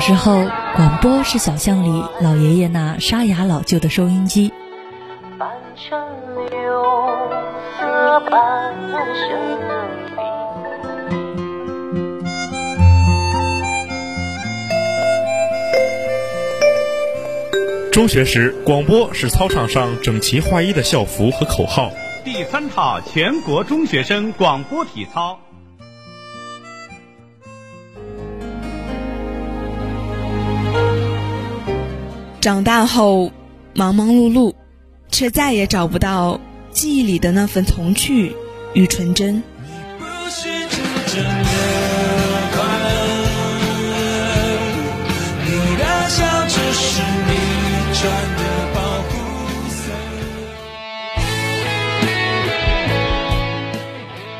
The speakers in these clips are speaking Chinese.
时候，广播是小巷里老爷爷那沙哑老旧的收音机。中学时，广播是操场上整齐划一的校服和口号。第三套全国中学生广播体操。长大后，忙忙碌碌，却再也找不到记忆里的那份童趣与纯真。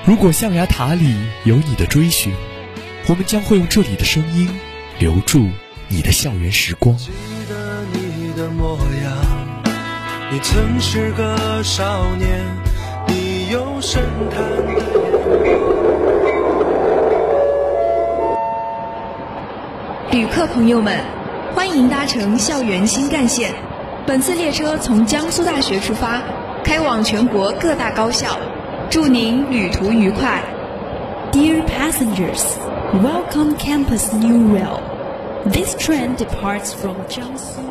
如果象牙塔里有你的追寻，我们将会用这里的声音留住你的校园时光。的模样，你曾是个少年，你有深潭旅客朋友们，欢迎搭乘校园新干线。本次列车从江苏大学出发，开往全国各大高校。祝您旅途愉快。Dear passengers, welcome Campus New Rail. This train departs from Jiangsu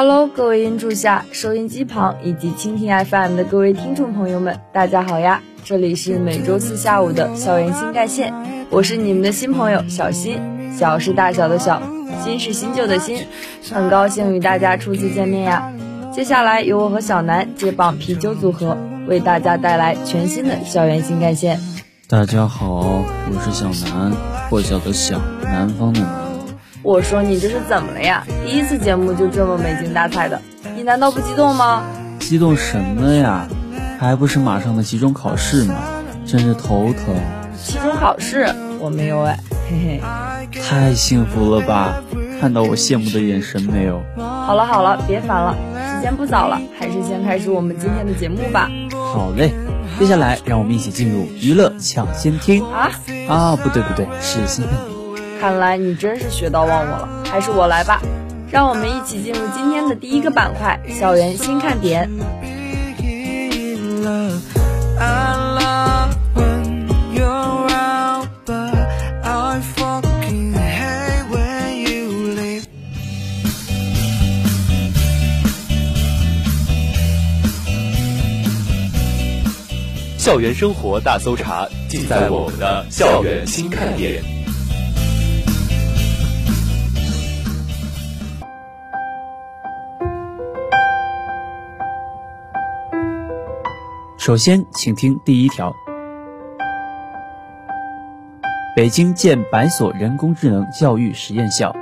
Hello，各位音柱下、收音机旁以及蜻蜓 FM 的各位听众朋友们，大家好呀！这里是每周四下午的校园新干线，我是你们的新朋友小新，小是大小的小，新是新旧的新，很高兴与大家初次见面呀！接下来由我和小南接棒啤酒组合，为大家带来全新的校园新干线。大家好，我是小南，破晓的晓，南方的南。我说你这是怎么了呀？第一次节目就这么没精打采的，你难道不激动吗？激动什么呀？还不是马上的期中考试吗？真是头疼。期中考试我没有哎，嘿嘿。太幸福了吧？看到我羡慕的眼神没有？好了好了，别烦了，时间不早了，还是先开始我们今天的节目吧。好嘞，接下来让我们一起进入娱乐抢先听啊啊！不对不对，是兴奋点。看来你真是学到忘我了，还是我来吧。让我们一起进入今天的第一个板块——校园新看点。校园生活大搜查，尽在我们的校园新看点。首先，请听第一条：北京建百所人工智能教育实验校。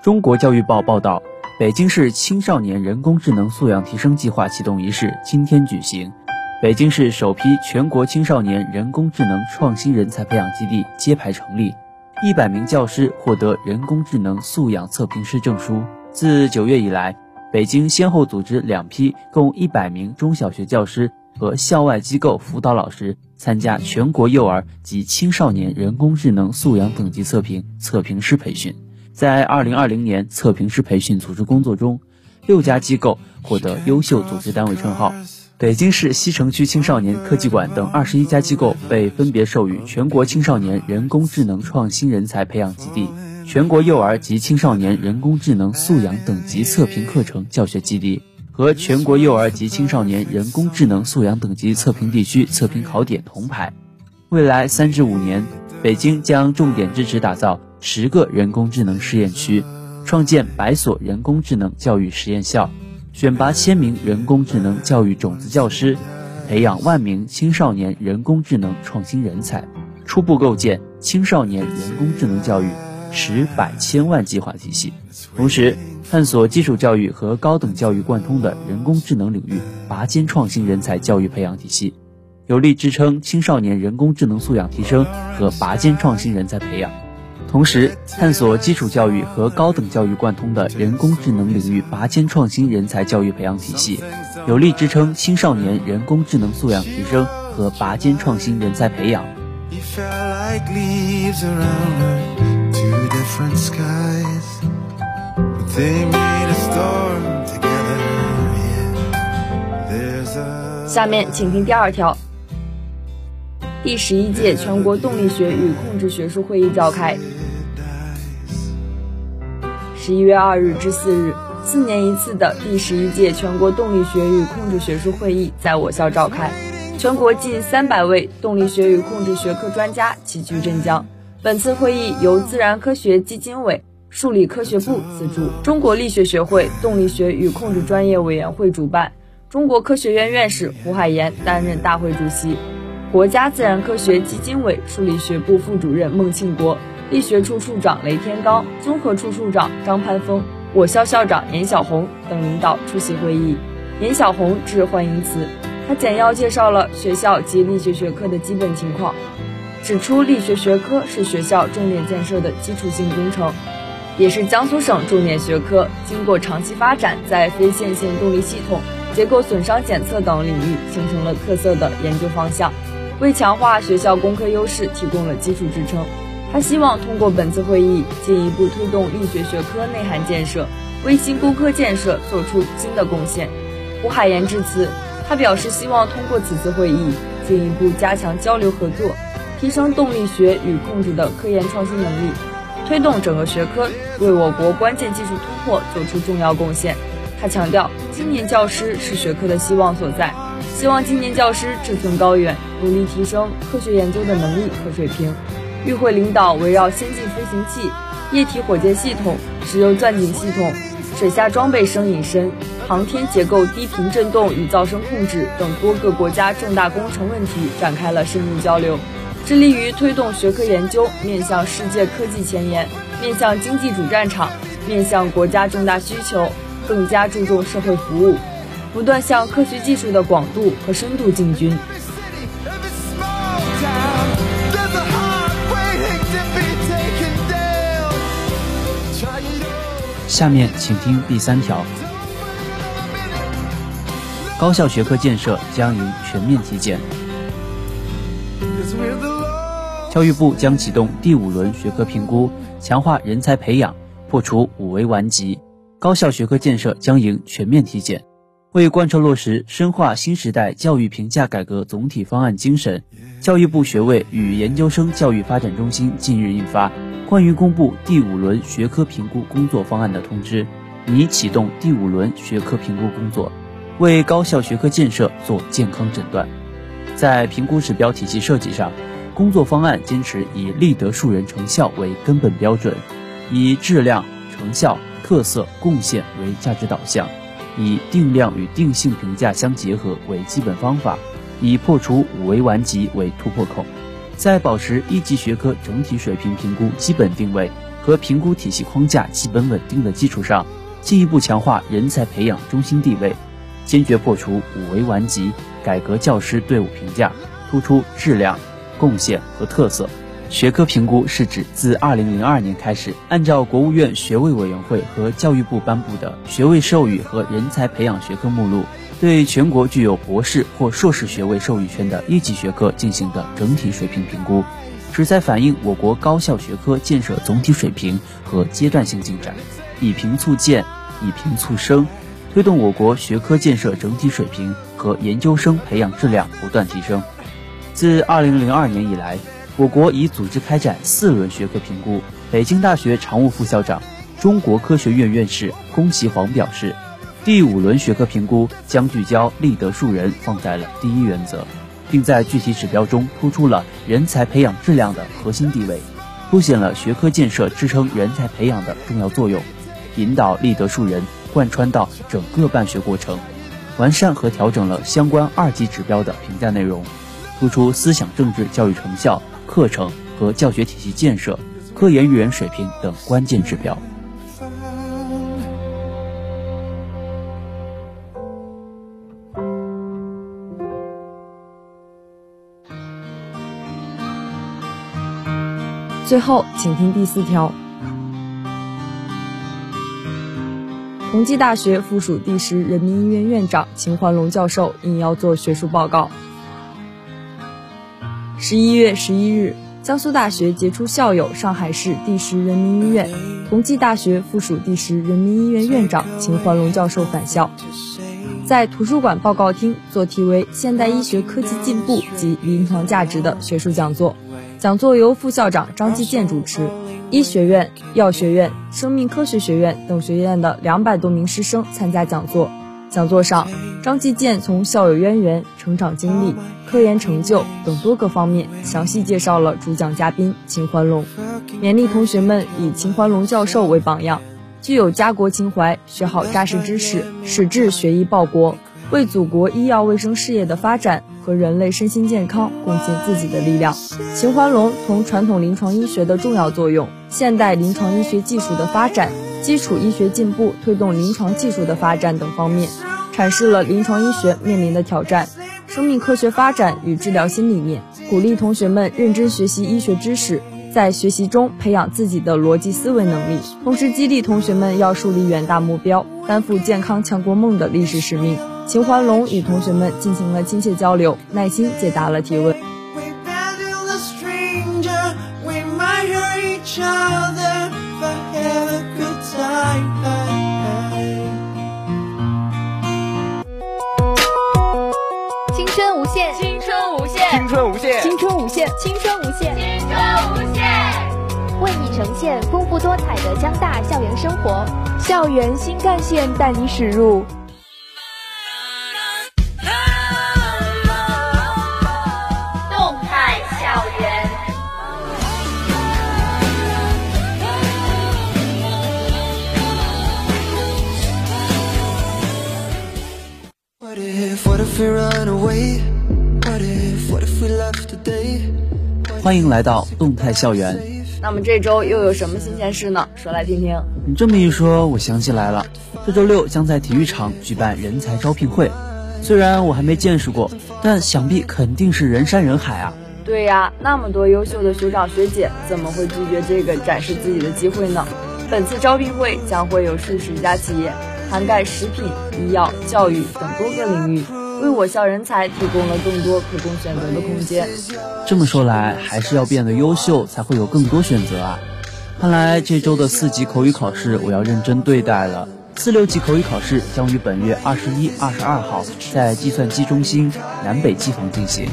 中国教育报报道，北京市青少年人工智能素养提升计划启动仪式今天举行，北京市首批全国青少年人工智能创新人才培养基地揭牌成立，一百名教师获得人工智能素养测评师证书。自九月以来，北京先后组织两批共一百名中小学教师和校外机构辅导老师参加全国幼儿及青少年人工智能素养等级测评测评师培训。在二零二零年测评师培训组织工作中，六家机构获得优秀组织单位称号。北京市西城区青少年科技馆等二十一家机构被分别授予全国青少年人工智能创新人才培养基地。全国幼儿及青少年人工智能素养等级测评课程教学基地和全国幼儿及青少年人工智能素养等级测评地区测评考点铜牌。未来三至五年，北京将重点支持打造十个人工智能试验区，创建百所人工智能教育实验校，选拔千名人工智能教育种子教师，培养万名青少年人工智能创新人才，初步构建青少年人工智能教育。十百千万计划体系，同时探索基础教育和高等教育贯通的人工智能领域拔尖创新人才教育培养体系，有力支撑青少年人工智能素养提升和拔尖创新人才培养。同时，探索基础教育和高等教育贯通的人工智能领域拔尖创新人才教育培养体系，有力支撑青少年人工智能素养提升和拔尖创新人才培养。下面请听第二条。第十一届全国动力学与控制学术会议召开。十一月二日至四日，四年一次的第十一届全国动力学与控制学术会议在我校召开，全国近三百位动力学与控制学科专家齐聚镇江。本次会议由自然科学基金委、数理科学部资助，中国力学学会动力学与控制专业委员会主办，中国科学院院士胡海岩担任大会主席。国家自然科学基金委数理学部副主任孟庆国、力学处处长雷天刚、综合处处长张攀峰、我校校长严小红等领导出席会议。严小红致欢迎词，他简要介绍了学校及力学学科的基本情况，指出力学学科是学校重点建设的基础性工程，也是江苏省重点学科。经过长期发展，在非线性动力系统、结构损伤检测等领域形成了特色的研究方向。为强化学校工科优势提供了基础支撑。他希望通过本次会议，进一步推动力学学科内涵建设，为新工科建设做出新的贡献。胡海岩致辞，他表示希望通过此次会议，进一步加强交流合作，提升动力学与控制的科研创新能力，推动整个学科为我国关键技术突破做出重要贡献。他强调，青年教师是学科的希望所在。希望青年教师志存高远，努力提升科学研究的能力和水平。与会领导围绕先进飞行器、液体火箭系统、石油钻井系统、水下装备声隐身、航天结构低频振动与噪声控制等多个国家重大工程问题展开了深入交流，致力于推动学科研究面向世界科技前沿、面向经济主战场、面向国家重大需求，更加注重社会服务。不断向科学技术的广度和深度进军。下面请听第三条：高校学科建设将迎全面体检。教育部将启动第五轮学科评估，强化人才培养，破除五维顽疾。高校学科建设将迎全面体检。为贯彻落实深化新时代教育评价改革总体方案精神，教育部学位与研究生教育发展中心近日印发《关于公布第五轮学科评估工作方案的通知》，拟启动第五轮学科评估工作，为高校学科建设做健康诊断。在评估指标体系设计上，工作方案坚持以立德树人成效为根本标准，以质量、成效、特色、贡献为价值导向。以定量与定性评价相结合为基本方法，以破除五维顽疾为突破口，在保持一级学科整体水平评估基本定位和评估体系框架基本稳定的基础上，进一步强化人才培养中心地位，坚决破除五维顽疾，改革教师队伍评价，突出质量、贡献和特色。学科评估是指自2002年开始，按照国务院学位委员会和教育部颁布的学位授予和人才培养学科目录，对全国具有博士或硕士学位授予权的一级学科进行的整体水平评估，旨在反映我国高校学科建设总体水平和阶段性进展，以评促建，以评促升，推动我国学科建设整体水平和研究生培养质量不断提升。自2002年以来。我国已组织开展四轮学科评估。北京大学常务副校长、中国科学院院士龚其煌表示，第五轮学科评估将聚焦立德树人放在了第一原则，并在具体指标中突出了人才培养质量的核心地位，凸显了学科建设支撑人才培养的重要作用，引导立德树人贯穿到整个办学过程，完善和调整了相关二级指标的评价内容，突出思想政治教育成效。课程和教学体系建设、科研育人水平等关键指标。最后，请听第四条。同济大学附属第十人民医院院长秦怀龙教授应邀做学术报告。十一月十一日，江苏大学杰出校友、上海市第十人民医院、同济大学附属第十人民医院院长秦怀龙教授返校，在图书馆报告厅做题为《现代医学科技进步及临床价值》的学术讲座。讲座由副校长张继建主持。医学院、药学院、生命科学学院等学院的两百多名师生参加讲座。讲座上，张继建从校友渊源、成长经历、科研成就等多个方面详细介绍了主讲嘉宾秦怀龙，勉励同学们以秦怀龙教授为榜样，具有家国情怀，学好扎实知识，矢志学医报国，为祖国医药卫生事业的发展。和人类身心健康贡献自己的力量。秦怀龙从传统临床医学的重要作用、现代临床医学技术的发展、基础医学进步推动临床技术的发展等方面，阐释了临床医学面临的挑战、生命科学发展与治疗新理念，鼓励同学们认真学习医学知识，在学习中培养自己的逻辑思维能力，同时激励同学们要树立远大目标，担负健康强国梦的历史使命。秦怀龙与同学们进行了亲切交流，耐心解答了提问。青春无限，青春无限，为你呈现丰富多彩的江大校园生活。校园新干线带你驶入。欢迎来到动态校园。那么这周又有什么新鲜事呢？说来听听。你这么一说，我想起来了，这周六将在体育场举办人才招聘会。虽然我还没见识过，但想必肯定是人山人海啊。对呀，那么多优秀的学长学姐，怎么会拒绝这个展示自己的机会呢？本次招聘会将会有数十家企业，涵盖食品、医药、教育等多个领域。为我校人才提供了更多可供选择的空间。这么说来，还是要变得优秀，才会有更多选择啊！看来这周的四级口语考试，我要认真对待了。四六级口语考试将于本月二十一、二十二号在计算机中心南北机房进行，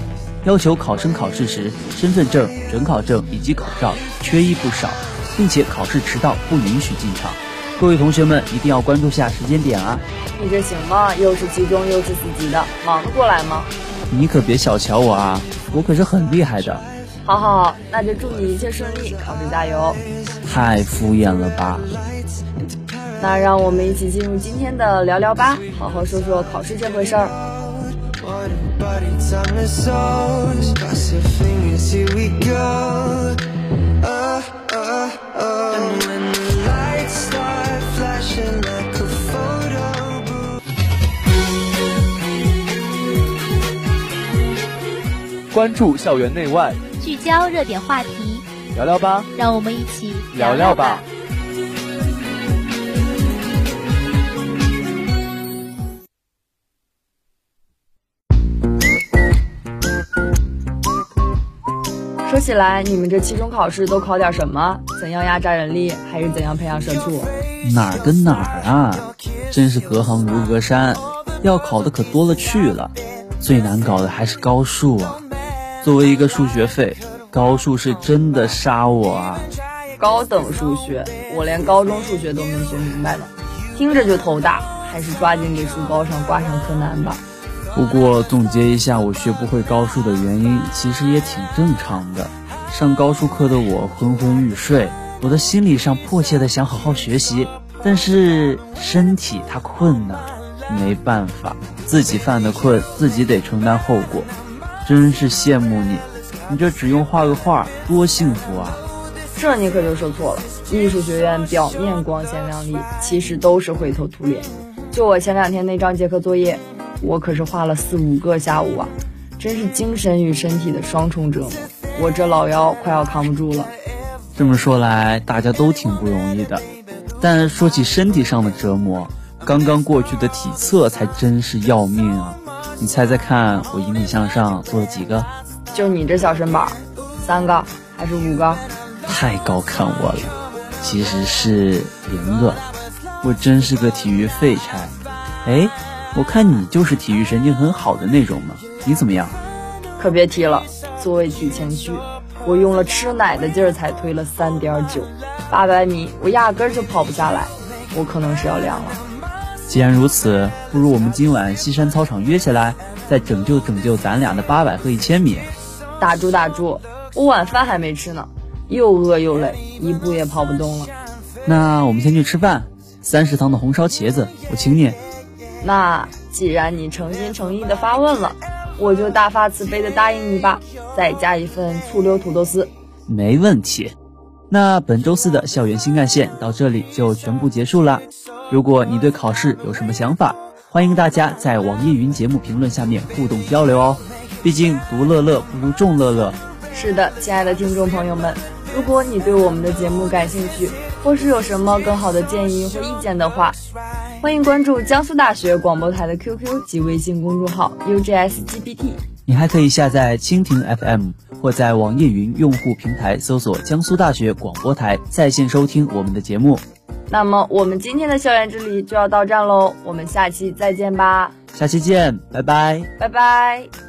要求考生考试时身份证、准考证以及口罩缺一不少，并且考试迟到不允许进场。各位同学们一定要关注下时间点啊！你这行吗？又是期中又是四级的，忙得过来吗？你可别小瞧我啊，我可是很厉害的。好好好，那就祝你一切顺利，考试加油！太敷衍了吧？那让我们一起进入今天的聊聊吧，好好说说考试这回事儿。关注校园内外，聚焦热点话题，聊聊吧，让我们一起聊聊吧。说起来，你们这期中考试都考点什么？怎样压榨人力，还是怎样培养社畜？哪儿跟哪儿啊？真是隔行如隔山，要考的可多了去了。最难搞的还是高数啊！作为一个数学废，高数是真的杀我啊！高等数学，我连高中数学都没学明白呢，听着就头大，还是抓紧给书包上挂上柯南吧。不过总结一下，我学不会高数的原因，其实也挺正常的。上高数课的我昏昏欲睡，我的心理上迫切的想好好学习，但是身体它困呐，没办法，自己犯的困，自己得承担后果。真是羡慕你，你这只用画个画，多幸福啊！这你可就说错了。艺术学院表面光鲜亮丽，其实都是灰头土脸。就我前两天那张结课作业，我可是画了四五个下午啊，真是精神与身体的双重折磨，我这老腰快要扛不住了。这么说来，大家都挺不容易的。但说起身体上的折磨，刚刚过去的体测才真是要命啊！你猜猜看，我引体向上做了几个？就你这小身板，三个还是五个？太高看我了，其实是零个。我真是个体育废柴。哎，我看你就是体育神经很好的那种嘛，你怎么样？可别提了，作为体前屈，我用了吃奶的劲儿才推了三点九，八百米我压根儿就跑不下来，我可能是要凉了。既然如此，不如我们今晚西山操场约起来，再拯救拯救咱俩的八百和一千米。打住打住，我晚饭还没吃呢，又饿又累，一步也跑不动了。那我们先去吃饭，三食堂的红烧茄子我请你。那既然你诚心诚意的发问了。我就大发慈悲的答应你吧，再加一份醋溜土豆丝，没问题。那本周四的校园新干线到这里就全部结束了。如果你对考试有什么想法，欢迎大家在网易云节目评论下面互动交流哦。毕竟独乐乐不如众乐乐。是的，亲爱的听众朋友们，如果你对我们的节目感兴趣，或是有什么更好的建议或意见的话，欢迎关注江苏大学广播台的 QQ 及微信公众号 UGSGBT。你还可以下载蜻蜓 FM，或在网易云用户平台搜索江苏大学广播台，在线收听我们的节目。那么，我们今天的校园之旅就要到站喽，我们下期再见吧！下期见，拜拜，拜拜。